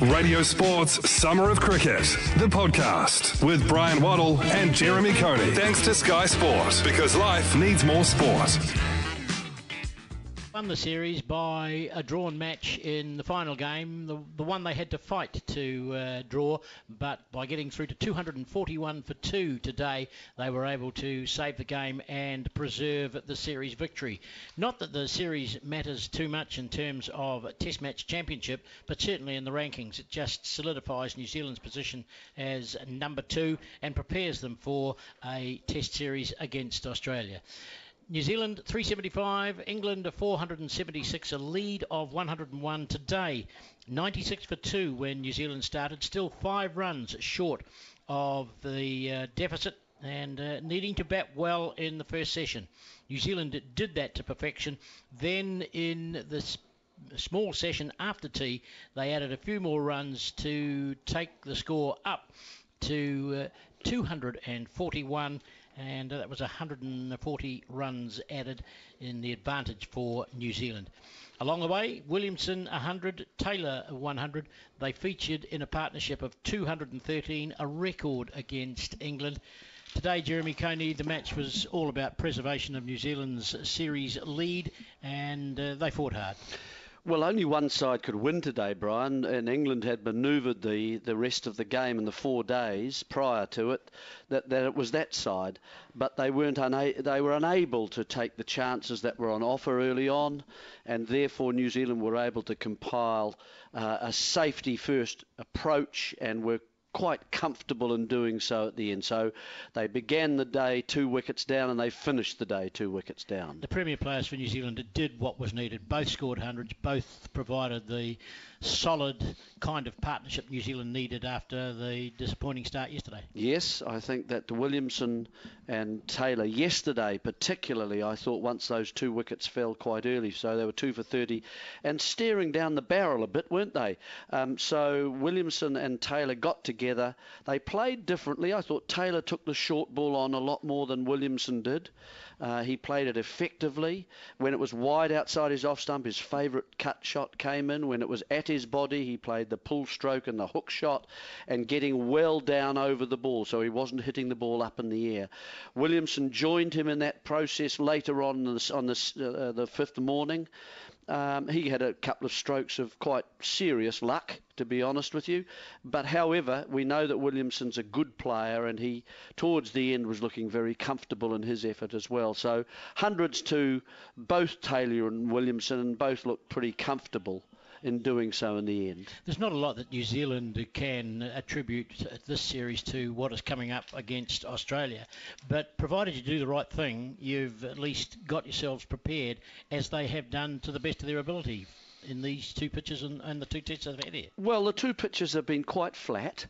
Radio Sports Summer of Cricket, the podcast with Bryan Waddle and Jeremy Coney. Thanks to Sky Sport, because life needs more sport won the series by a drawn match in the final game, the, the one they had to fight to uh, draw, but by getting through to 241 for 2 today, they were able to save the game and preserve the series victory. Not that the series matters too much in terms of Test Match Championship, but certainly in the rankings, it just solidifies New Zealand's position as number two and prepares them for a Test series against Australia. New Zealand 375, England 476, a lead of 101 today. 96 for 2 when New Zealand started, still five runs short of the uh, deficit and uh, needing to bat well in the first session. New Zealand did that to perfection. Then in the small session after tea, they added a few more runs to take the score up to uh, 241 and that was 140 runs added in the advantage for New Zealand. Along the way, Williamson 100, Taylor 100. They featured in a partnership of 213, a record against England. Today, Jeremy Coney, the match was all about preservation of New Zealand's series lead, and uh, they fought hard. Well, only one side could win today, Bryan, and England had manoeuvred the, the rest of the game in the four days prior to it that, that it was that side, but they weren't una- they were unable to take the chances that were on offer early on, and therefore New Zealand were able to compile uh, a safety first approach and were quite comfortable in doing so at the end. So they began the day two wickets down and they finished the day two wickets down. The premier players for New Zealand did what was needed. Both scored hundreds, both provided the solid kind of partnership New Zealand needed after the disappointing start yesterday. Yes, I think that Williamson and Taylor yesterday, particularly, I thought once those two wickets fell quite early, so they were two for 30 and staring down the barrel a bit, weren't they? Um, so Williamson and Taylor got together. They played differently. I thought Taylor took the short ball on a lot more than Williamson did. Uh, he played it effectively. When it was wide outside his off stump, his favourite cut shot came in. When it was at his body, he played the pull stroke and the hook shot and getting well down over the ball, so he wasn't hitting the ball up in the air. Williamson joined him in that process later on on the, uh, the fifth morning. Um, he had a couple of strokes of quite serious luck, to be honest with you. But however, we know that Williamson's a good player, and he towards the end was looking very comfortable in his effort as well. So hundreds to both Taylor and Williamson, and both looked pretty comfortable in doing so in the end. There's not a lot that New Zealand can attribute this series to what is coming up against Australia, but provided you do the right thing, you've at least got yourselves prepared as they have done to the best of their ability in these two pitches and, and the two tests they've had here. Well, the two pitches have been quite flat,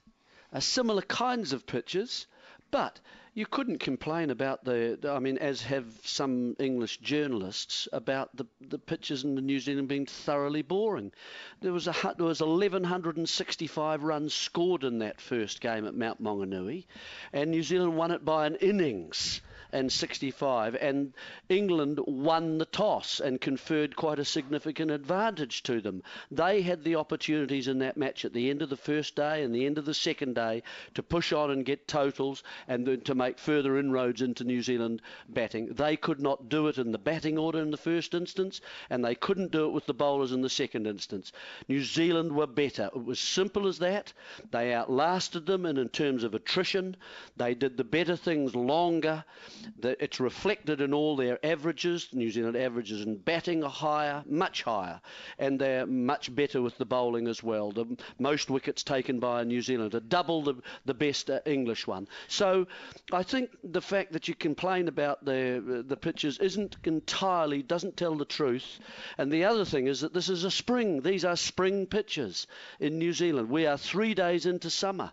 uh, similar kinds of pitches, but you couldn't complain about the. I mean, as have some English journalists about the the pitches in the New Zealand being thoroughly boring. There was a there was 1165 runs scored in that first game at Mount Maunganui, and New Zealand won it by an innings and 65, and England won the toss and conferred quite a significant advantage to them. They had the opportunities in that match at the end of the first day and the end of the second day to push on and get totals and then to make further inroads into New Zealand batting. They could not do it in the batting order in the first instance, and they couldn't do it with the bowlers in the second instance. New Zealand were better. It was simple as that. They outlasted them, and in terms of attrition, they did the better things longer it's reflected in all their averages. New Zealand averages in batting are higher, much higher, and they're much better with the bowling as well. The most wickets taken by a New Zealander, double the, the best uh, English one. So I think the fact that you complain about the the pitches isn't entirely doesn't tell the truth. And the other thing is that this is a spring. These are spring pitches in New Zealand. We are three days into summer.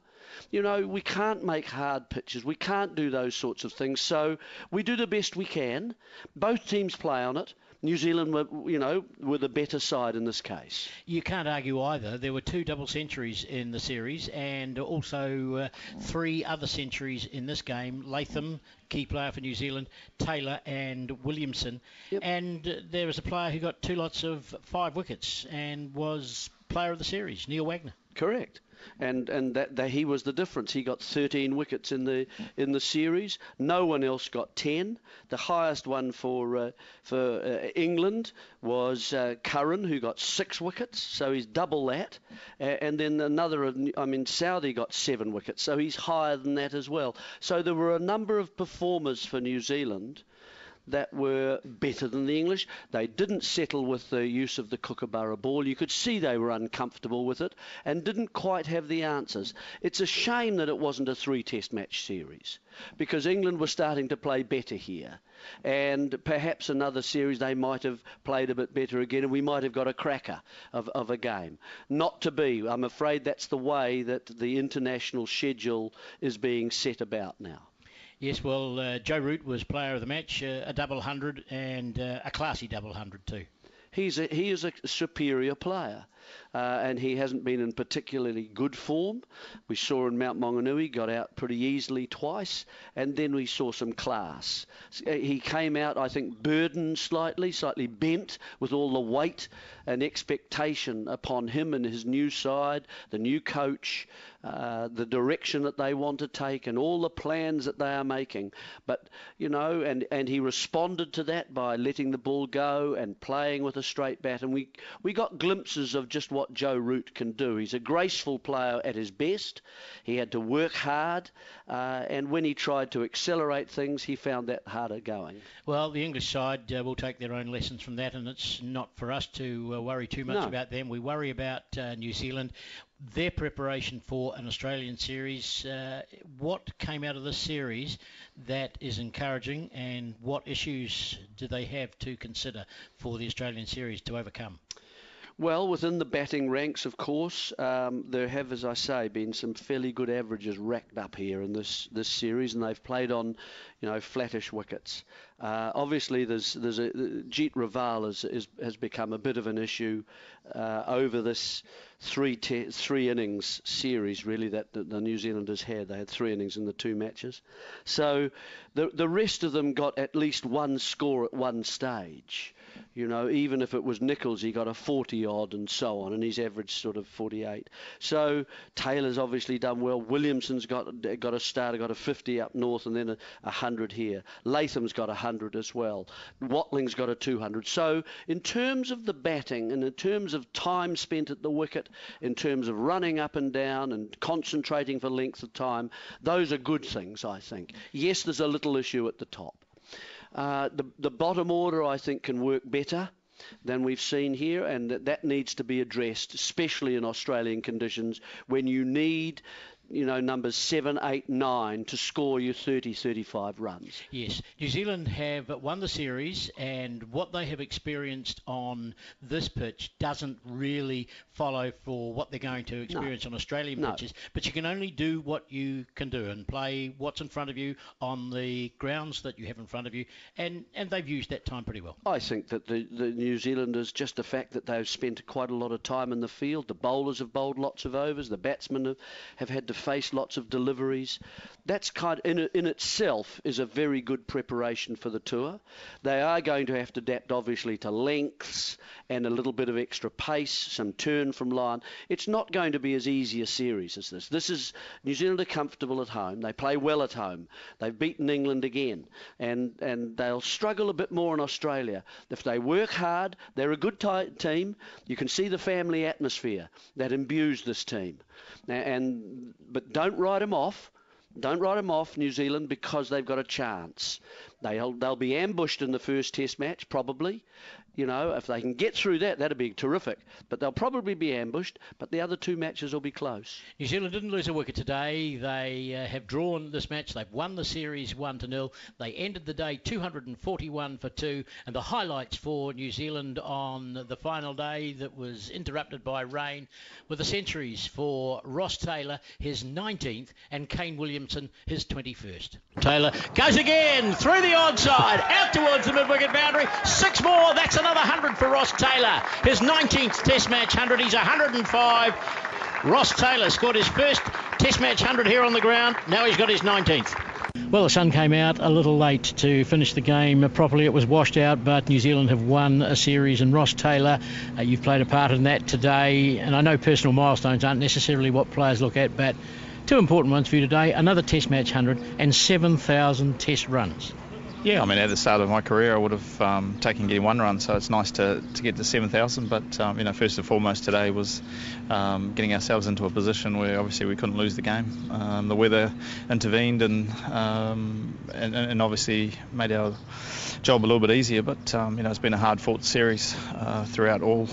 You know, we can't make hard pitches. We can't do those sorts of things. So we do the best we can. Both teams play on it. New Zealand were, you know, were the better side in this case. You can't argue either. There were two double centuries in the series, and also uh, three other centuries in this game. Latham, key player for New Zealand, Taylor and Williamson, yep. and uh, there was a player who got two lots of five wickets and was player of the series, Neil Wagner. Correct and and that, that, he was the difference. He got 13 wickets in the in the series. No one else got 10. The highest one for uh, for uh, England was uh, Curran, who got six wickets, so he's double that. and then another, I mean, Southee got seven wickets, so he's higher than that as well. So there were a number of performers for New Zealand that were better than the English. They didn't settle with the use of the kookaburra ball. You could see they were uncomfortable with it and didn't quite have the answers. It's a shame that it wasn't a three test match series because England was starting to play better here. And perhaps another series they might have played a bit better again, and we might have got a cracker of, of a game. Not to be. I'm afraid that's the way that the international schedule is being set about now. Yes, well, uh, Joe Root was player of the match, uh, a double hundred and uh, a classy double hundred too. He's a, he is a superior player uh, and he hasn't been in particularly good form. We saw in Mount Maunganui got out pretty easily twice, and then we saw some class. Uh, he came out, I think, burdened slightly, slightly bent with all the weight and expectation upon him and his new side, the new coach, uh, the direction that they want to take, and all the plans that they are making. But you know, and and he responded to that by letting the ball go and playing with a straight bat, and we we got glimpses of just what Joe Root can do. He's a graceful player at his best. He had to work hard, uh, and when he tried to accelerate things, he found that harder going. Well, the English side uh, will take their own lessons from that, and it's not for us to uh, worry too much no. about them. We worry about uh, New Zealand their preparation for an Australian series. Uh, what came out of this series that is encouraging, and what issues do they have to consider for the Australian series to overcome? Well, within the batting ranks, of course, um, there have, as I say, been some fairly good averages racked up here in this this series, and they've played on, you know, flattish wickets. Uh, obviously, there's there's a Jeet Raval is, is, has become a bit of an issue uh, over this three three innings series really that the, the, New Zealanders had. They had three innings in the two matches, so the the rest of them got at least one score at one stage. You know, even if it was Nicholls, he got a 40 odd and so on, and he's averaged sort of 48. So Taylor's obviously done well. Williamson's got got a start, got a 50 up north, and then a, a 100 here. Latham's got a 100 as well. Watling's got a 200. So in terms of the batting and in terms of time spent at the wicket, in terms of running up and down and concentrating for length of time, those are good things, I think. Yes, there's a little issue at the top. Uh, the, the bottom order, I think, can work better than we've seen here, and that, that needs to be addressed, especially in Australian conditions when you need you know, numbers 7, 8, 9 to score you 30, 35 runs. Yes. New Zealand have won the series, and what they have experienced on this pitch doesn't really follow for what they're going to experience no. on Australian no. pitches. But you can only do what you can do and play what's in front of you on the grounds that you have in front of you, and, and they've used that time pretty well. I think that the, the New Zealanders, just the fact that they've spent quite a lot of time in the field, the bowlers have bowled lots of overs, the batsmen have, have had to face lots of deliveries. That's kind in, in itself is a very good preparation for the tour. They are going to have to adapt obviously to lengths and a little bit of extra pace, some turn from line. It's not going to be as easy a series as this. This is New Zealand are comfortable at home. They play well at home. They've beaten England again, and and they'll struggle a bit more in Australia. If they work hard, they're a good t- team. You can see the family atmosphere that imbues this team, and but don't write them off. Don't write them off, New Zealand, because they've got a chance. They'll they'll be ambushed in the first Test match probably, you know, if they can get through that, that'd be terrific. But they'll probably be ambushed, but the other two matches will be close. New Zealand didn't lose a wicket today. They uh, have drawn this match. They've won the series 1 to 0. They ended the day 241 for 2. And the highlights for New Zealand on the final day that was interrupted by rain were the centuries for Ross Taylor, his 19th, and Kane Williamson, his 21st. Taylor goes again through the odd side, out towards the mid wicket boundary. Six more. That's another 100 for Ross Taylor. His 19th Test match 100. He's 105. Ross Taylor scored his first Test match 100 here on the ground. Now he's got his 19th. Well, the sun came out a little late to finish the game properly. It was washed out, but New Zealand have won a series. And Ross Taylor, uh, you've played a part in that today. And I know personal milestones aren't necessarily what players look at, but two important ones for you today another Test match 100 and 7,000 Test runs. Yeah, I mean, at the start of my career, I would have um, taken getting one run, so it's nice to, to get to 7,000. But, um, you know, first and foremost today was um, getting ourselves into a position where obviously we couldn't lose the game. Um, the weather intervened and, um, and, and obviously made our job a little bit easier. But, um, you know, it's been a hard fought series uh, throughout all,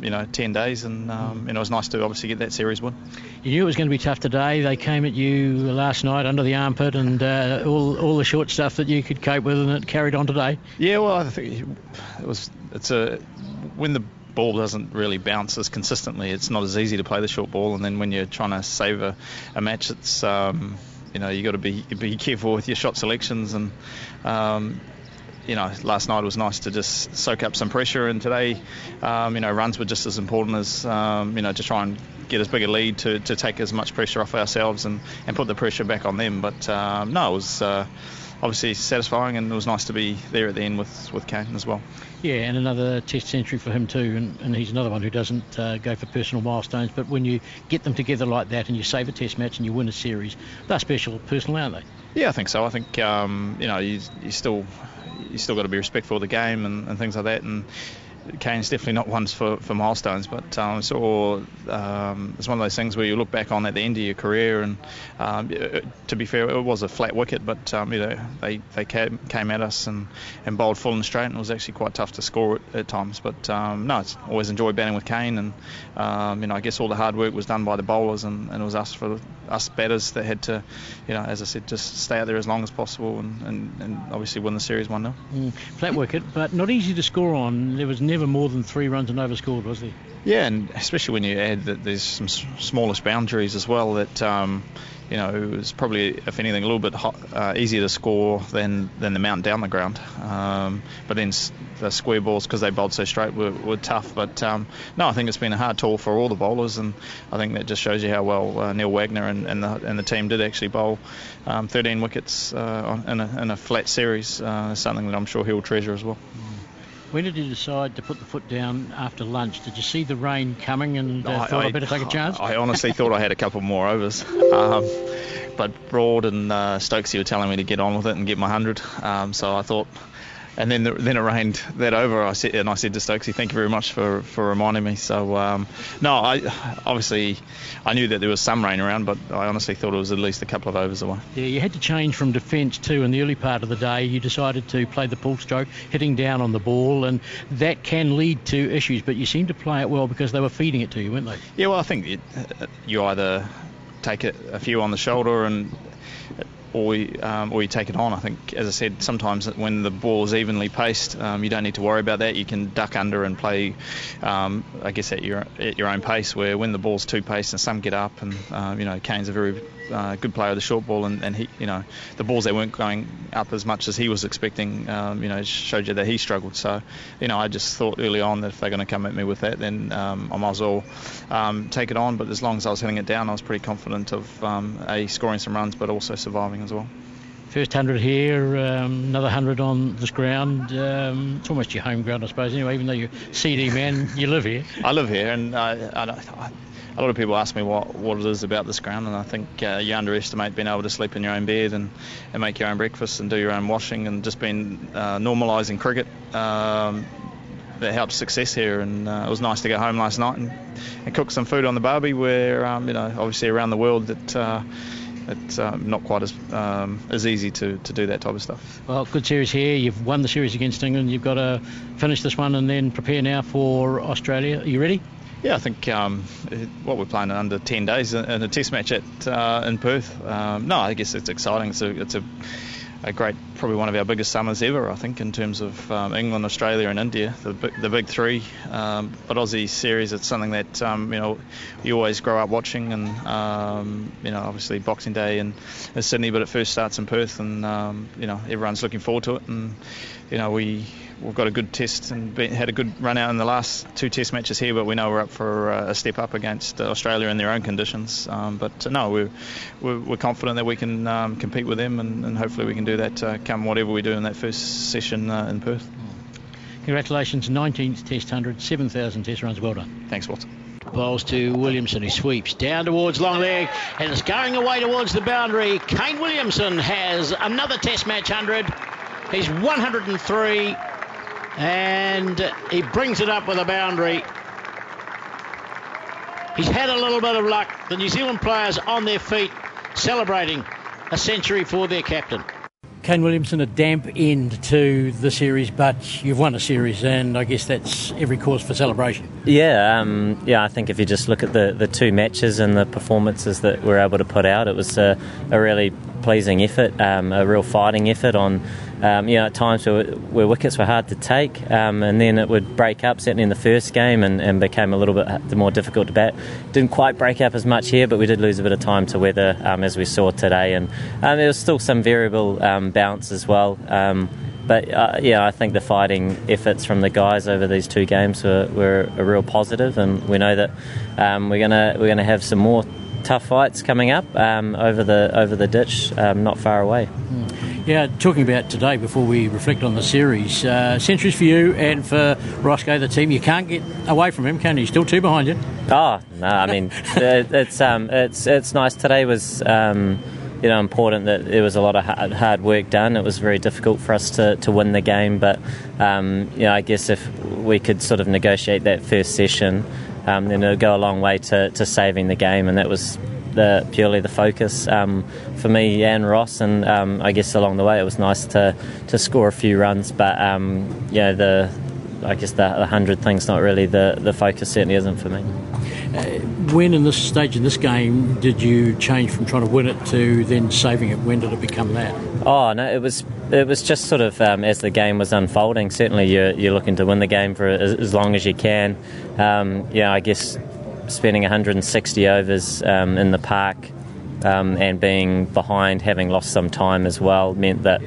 you know, 10 days. And, you know, it was nice to obviously get that series win. You knew it was going to be tough today. They came at you last night under the armpit and uh, all, all the short stuff that you could with, and it carried on today. Yeah, well, I think it was. It's a when the ball doesn't really bounce as consistently, it's not as easy to play the short ball. And then when you're trying to save a, a match, it's um, you know you got to be be careful with your shot selections and. Um, you know, last night was nice to just soak up some pressure, and today, um, you know, runs were just as important as, um, you know, to try and get as big a lead to, to take as much pressure off ourselves and, and put the pressure back on them. But um, no, it was uh, obviously satisfying and it was nice to be there at the end with, with Kane as well. Yeah, and another test century for him too, and, and he's another one who doesn't uh, go for personal milestones. But when you get them together like that and you save a test match and you win a series, they're special personal, aren't they? Yeah, I think so. I think um, you know you, you still you still got to be respectful of the game and, and things like that, and Kane's definitely not one for, for milestones, but um, so um, it's one of those things where you look back on at the end of your career, and um, to be fair, it was a flat wicket, but um, you know they they came, came at us and, and bowled full and straight, and it was actually quite tough to score at, at times. But um, no, it's always enjoyed batting with Kane, and um, you know I guess all the hard work was done by the bowlers, and, and it was us for us batters that had to, you know, as I said, just stay out there as long as possible, and, and, and obviously win the series one 0 mm, Flat wicket, but not easy to score on. There was never more than three runs and over scored, was he? Yeah, and especially when you add that there's some smallish boundaries as well that um, you know, it was probably, if anything, a little bit hot, uh, easier to score than, than the mount down the ground. Um, but then the square balls, because they bowled so straight, were, were tough. But um, no, I think it's been a hard tour for all the bowlers, and I think that just shows you how well uh, Neil Wagner and, and, the, and the team did actually bowl um, 13 wickets uh, in, a, in a flat series. Uh, something that I'm sure he'll treasure as well. When did you decide to put the foot down after lunch? Did you see the rain coming and uh, I, thought I, would better take a chance? I honestly thought I had a couple more overs. Um, but Broad and uh, Stokesy were telling me to get on with it and get my 100. Um, so I thought and then the, then it rained that over. I said and I said to Stokesy, "Thank you very much for, for reminding me." So um, no, I obviously I knew that there was some rain around, but I honestly thought it was at least a couple of overs away. Yeah, you had to change from defence too in the early part of the day. You decided to play the pull stroke, hitting down on the ball, and that can lead to issues. But you seemed to play it well because they were feeding it to you, weren't they? Yeah, well, I think it, you either take it a few on the shoulder and or you, um, or you take it on. I think, as I said, sometimes when the ball is evenly paced, um, you don't need to worry about that. You can duck under and play, um, I guess, at your at your own pace. Where when the ball's too paced and some get up, and uh, you know, Kane's a very uh, good player of the short ball, and, and he, you know, the balls that weren't going up as much as he was expecting, um, you know, showed you that he struggled. So, you know, I just thought early on that if they're going to come at me with that, then um, I might as well um, take it on. But as long as I was hitting it down, I was pretty confident of um, a scoring some runs, but also surviving as well. First 100 here, um, another 100 on this ground. Um, it's almost your home ground, I suppose. Anyway, even though you're CD man, you live here. I live here, and I, I, I a lot of people ask me what, what it is about this ground, and I think uh, you underestimate being able to sleep in your own bed and, and make your own breakfast and do your own washing and just being uh, normalising cricket. Um, that helps success here, and uh, it was nice to go home last night and, and cook some food on the barbie. Where um, you know, obviously around the world, that uh, it's um, not quite as um, as easy to, to do that type of stuff. Well, good series here. You've won the series against England. You've got to finish this one and then prepare now for Australia. Are you ready? Yeah, I think um, what we're playing in under 10 days in a test match at uh, in Perth. Um, no, I guess it's exciting. It's a, it's a, a, great, probably one of our biggest summers ever, I think, in terms of um, England, Australia, and India, the big, the big three. Um, but Aussie series, it's something that um, you know you always grow up watching, and um, you know obviously Boxing Day in, in, Sydney, but it first starts in Perth, and you know everyone's looking forward to it, and you know we we've got a good test and been, had a good run out in the last two test matches here, but we know we're up for uh, a step up against Australia in their own conditions. Um, but uh, no, we're, we're, we're, confident that we can um, compete with them, and, and, hopefully we can do that uh, come whatever we do in that first session uh, in Perth. Congratulations, 19th Test 100, 7,000 Test runs. Well done. Thanks, Walter. Bowls to Williamson, who sweeps down towards long leg and it's going away towards the boundary. Kane Williamson has another Test match 100. He's 103 and he brings it up with a boundary. He's had a little bit of luck. The New Zealand players on their feet celebrating a century for their captain. Kane Williamson, a damp end to the series, but you've won a series, and I guess that's every cause for celebration. Yeah, um, yeah. I think if you just look at the, the two matches and the performances that we're able to put out, it was a, a really pleasing effort, um, a real fighting effort on um, you know, at times where, where, wickets were hard to take, um, and then it would break up, certainly in the first game, and, and, became a little bit more difficult to bat. Didn't quite break up as much here, but we did lose a bit of time to weather, um, as we saw today, and um, there was still some variable um, bounce as well. Um, but uh, yeah, I think the fighting efforts from the guys over these two games were, were a real positive, and we know that we're gonna we're gonna have some more tough fights coming up over the over the ditch, not far away. Mm. Yeah, talking about today before we reflect on the series, uh, centuries for you and for Roscoe, the team. You can't get away from him, can you? Still two behind you. Oh no, I mean it's um, it's it's nice. Today was. Um, you know, important that there was a lot of hard work done. It was very difficult for us to, to win the game, but um, you know, I guess if we could sort of negotiate that first session, um, then it would go a long way to, to saving the game, and that was the purely the focus um, for me and Ross. And um, I guess along the way, it was nice to to score a few runs. But um, yeah, the I guess the, the hundred thing's not really the the focus. Certainly isn't for me. Uh, when in this stage in this game did you change from trying to win it to then saving it? When did it become that? Oh no, it was it was just sort of um, as the game was unfolding. Certainly, you're, you're looking to win the game for as, as long as you can. Um, yeah, I guess spending 160 overs um, in the park um, and being behind, having lost some time as well, meant that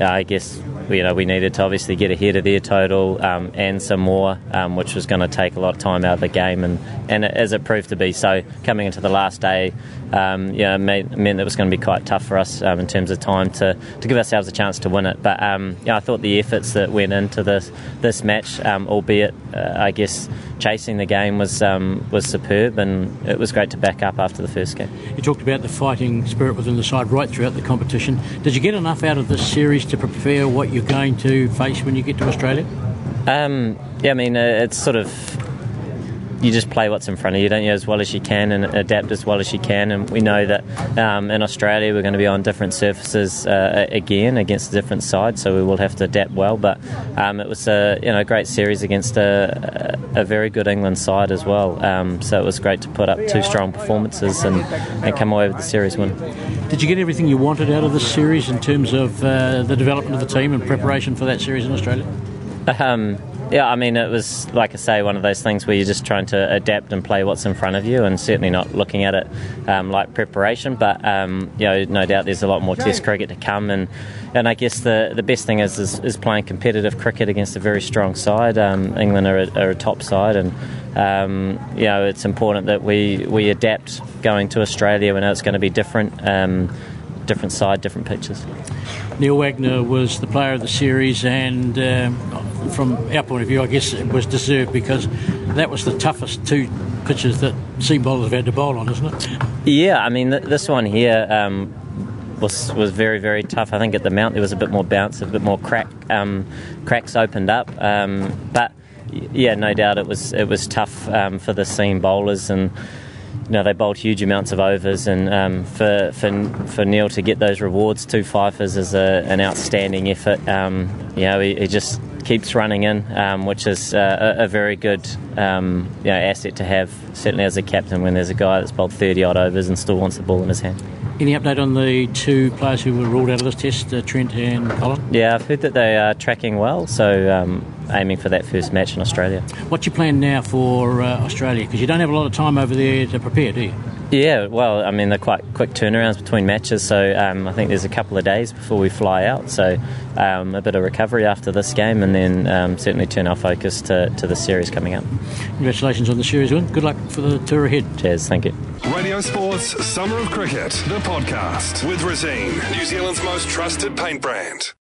uh, I guess you know we needed to obviously get ahead of their total um, and some more, um, which was going to take a lot of time out of the game, and and as it proved to be so, coming into the last day, um, you know, meant, meant it was going to be quite tough for us um, in terms of time to, to give ourselves a chance to win it. But um, yeah, I thought the efforts that went into this this match, um, albeit uh, I guess chasing the game was um, was superb, and it was great to back up after the first game. You talked about the fighting spirit within the side right throughout the competition. Did you get enough out of this series to prepare what you're going to face when you get to Australia? Um, yeah, I mean uh, it's sort of you just play what's in front of you, don't you, as well as you can and adapt as well as you can. And we know that um, in Australia we're going to be on different surfaces uh, again against a different side, so we will have to adapt well. But um, it was a you know great series against a, a very good England side as well. Um, so it was great to put up two strong performances and, and come away with the series win. Did you get everything you wanted out of this series in terms of uh, the development of the team and preparation for that series in Australia? Yeah, I mean, it was, like I say, one of those things where you're just trying to adapt and play what's in front of you and certainly not looking at it um, like preparation. But, um, you know, no doubt there's a lot more Test cricket to come. And, and I guess the, the best thing is, is, is playing competitive cricket against a very strong side. Um, England are a, are a, top side. And, um, you know, it's important that we, we adapt going to Australia. We know it's going to be different um, different side, different pitches. Neil Wagner was the player of the series, and um, from our point of view, I guess it was deserved because that was the toughest two pitches that seam bowlers have had to bowl on, isn't it? Yeah, I mean, th- this one here um, was was very very tough. I think at the mount there was a bit more bounce, a bit more crack, um, cracks opened up, um, but yeah, no doubt it was it was tough um, for the seam bowlers and you know, they bowled huge amounts of overs, and um, for, for for Neil to get those rewards, two fifers, is a, an outstanding effort. Um, you know, he, he, just keeps running in, um, which is uh, a, a, very good um, you know, asset to have, certainly as a captain when there's a guy that's bowled 30 odd overs and still wants the ball in his hand. Any update on the two players who were ruled out of this test, uh, Trent and Colin? Yeah, I've heard that they are tracking well, so um, aiming for that first match in Australia. What's your plan now for uh, Australia? Because you don't have a lot of time over there to prepare, do you? Yeah, well, I mean, they're quite quick turnarounds between matches, so um, I think there's a couple of days before we fly out. So um, a bit of recovery after this game, and then um, certainly turn our focus to, to the series coming up. Congratulations on the series win. Good luck for the tour ahead. Cheers, thank you. Radio Sports Summer of Cricket, the podcast with Resene, New Zealand's most trusted paint brand.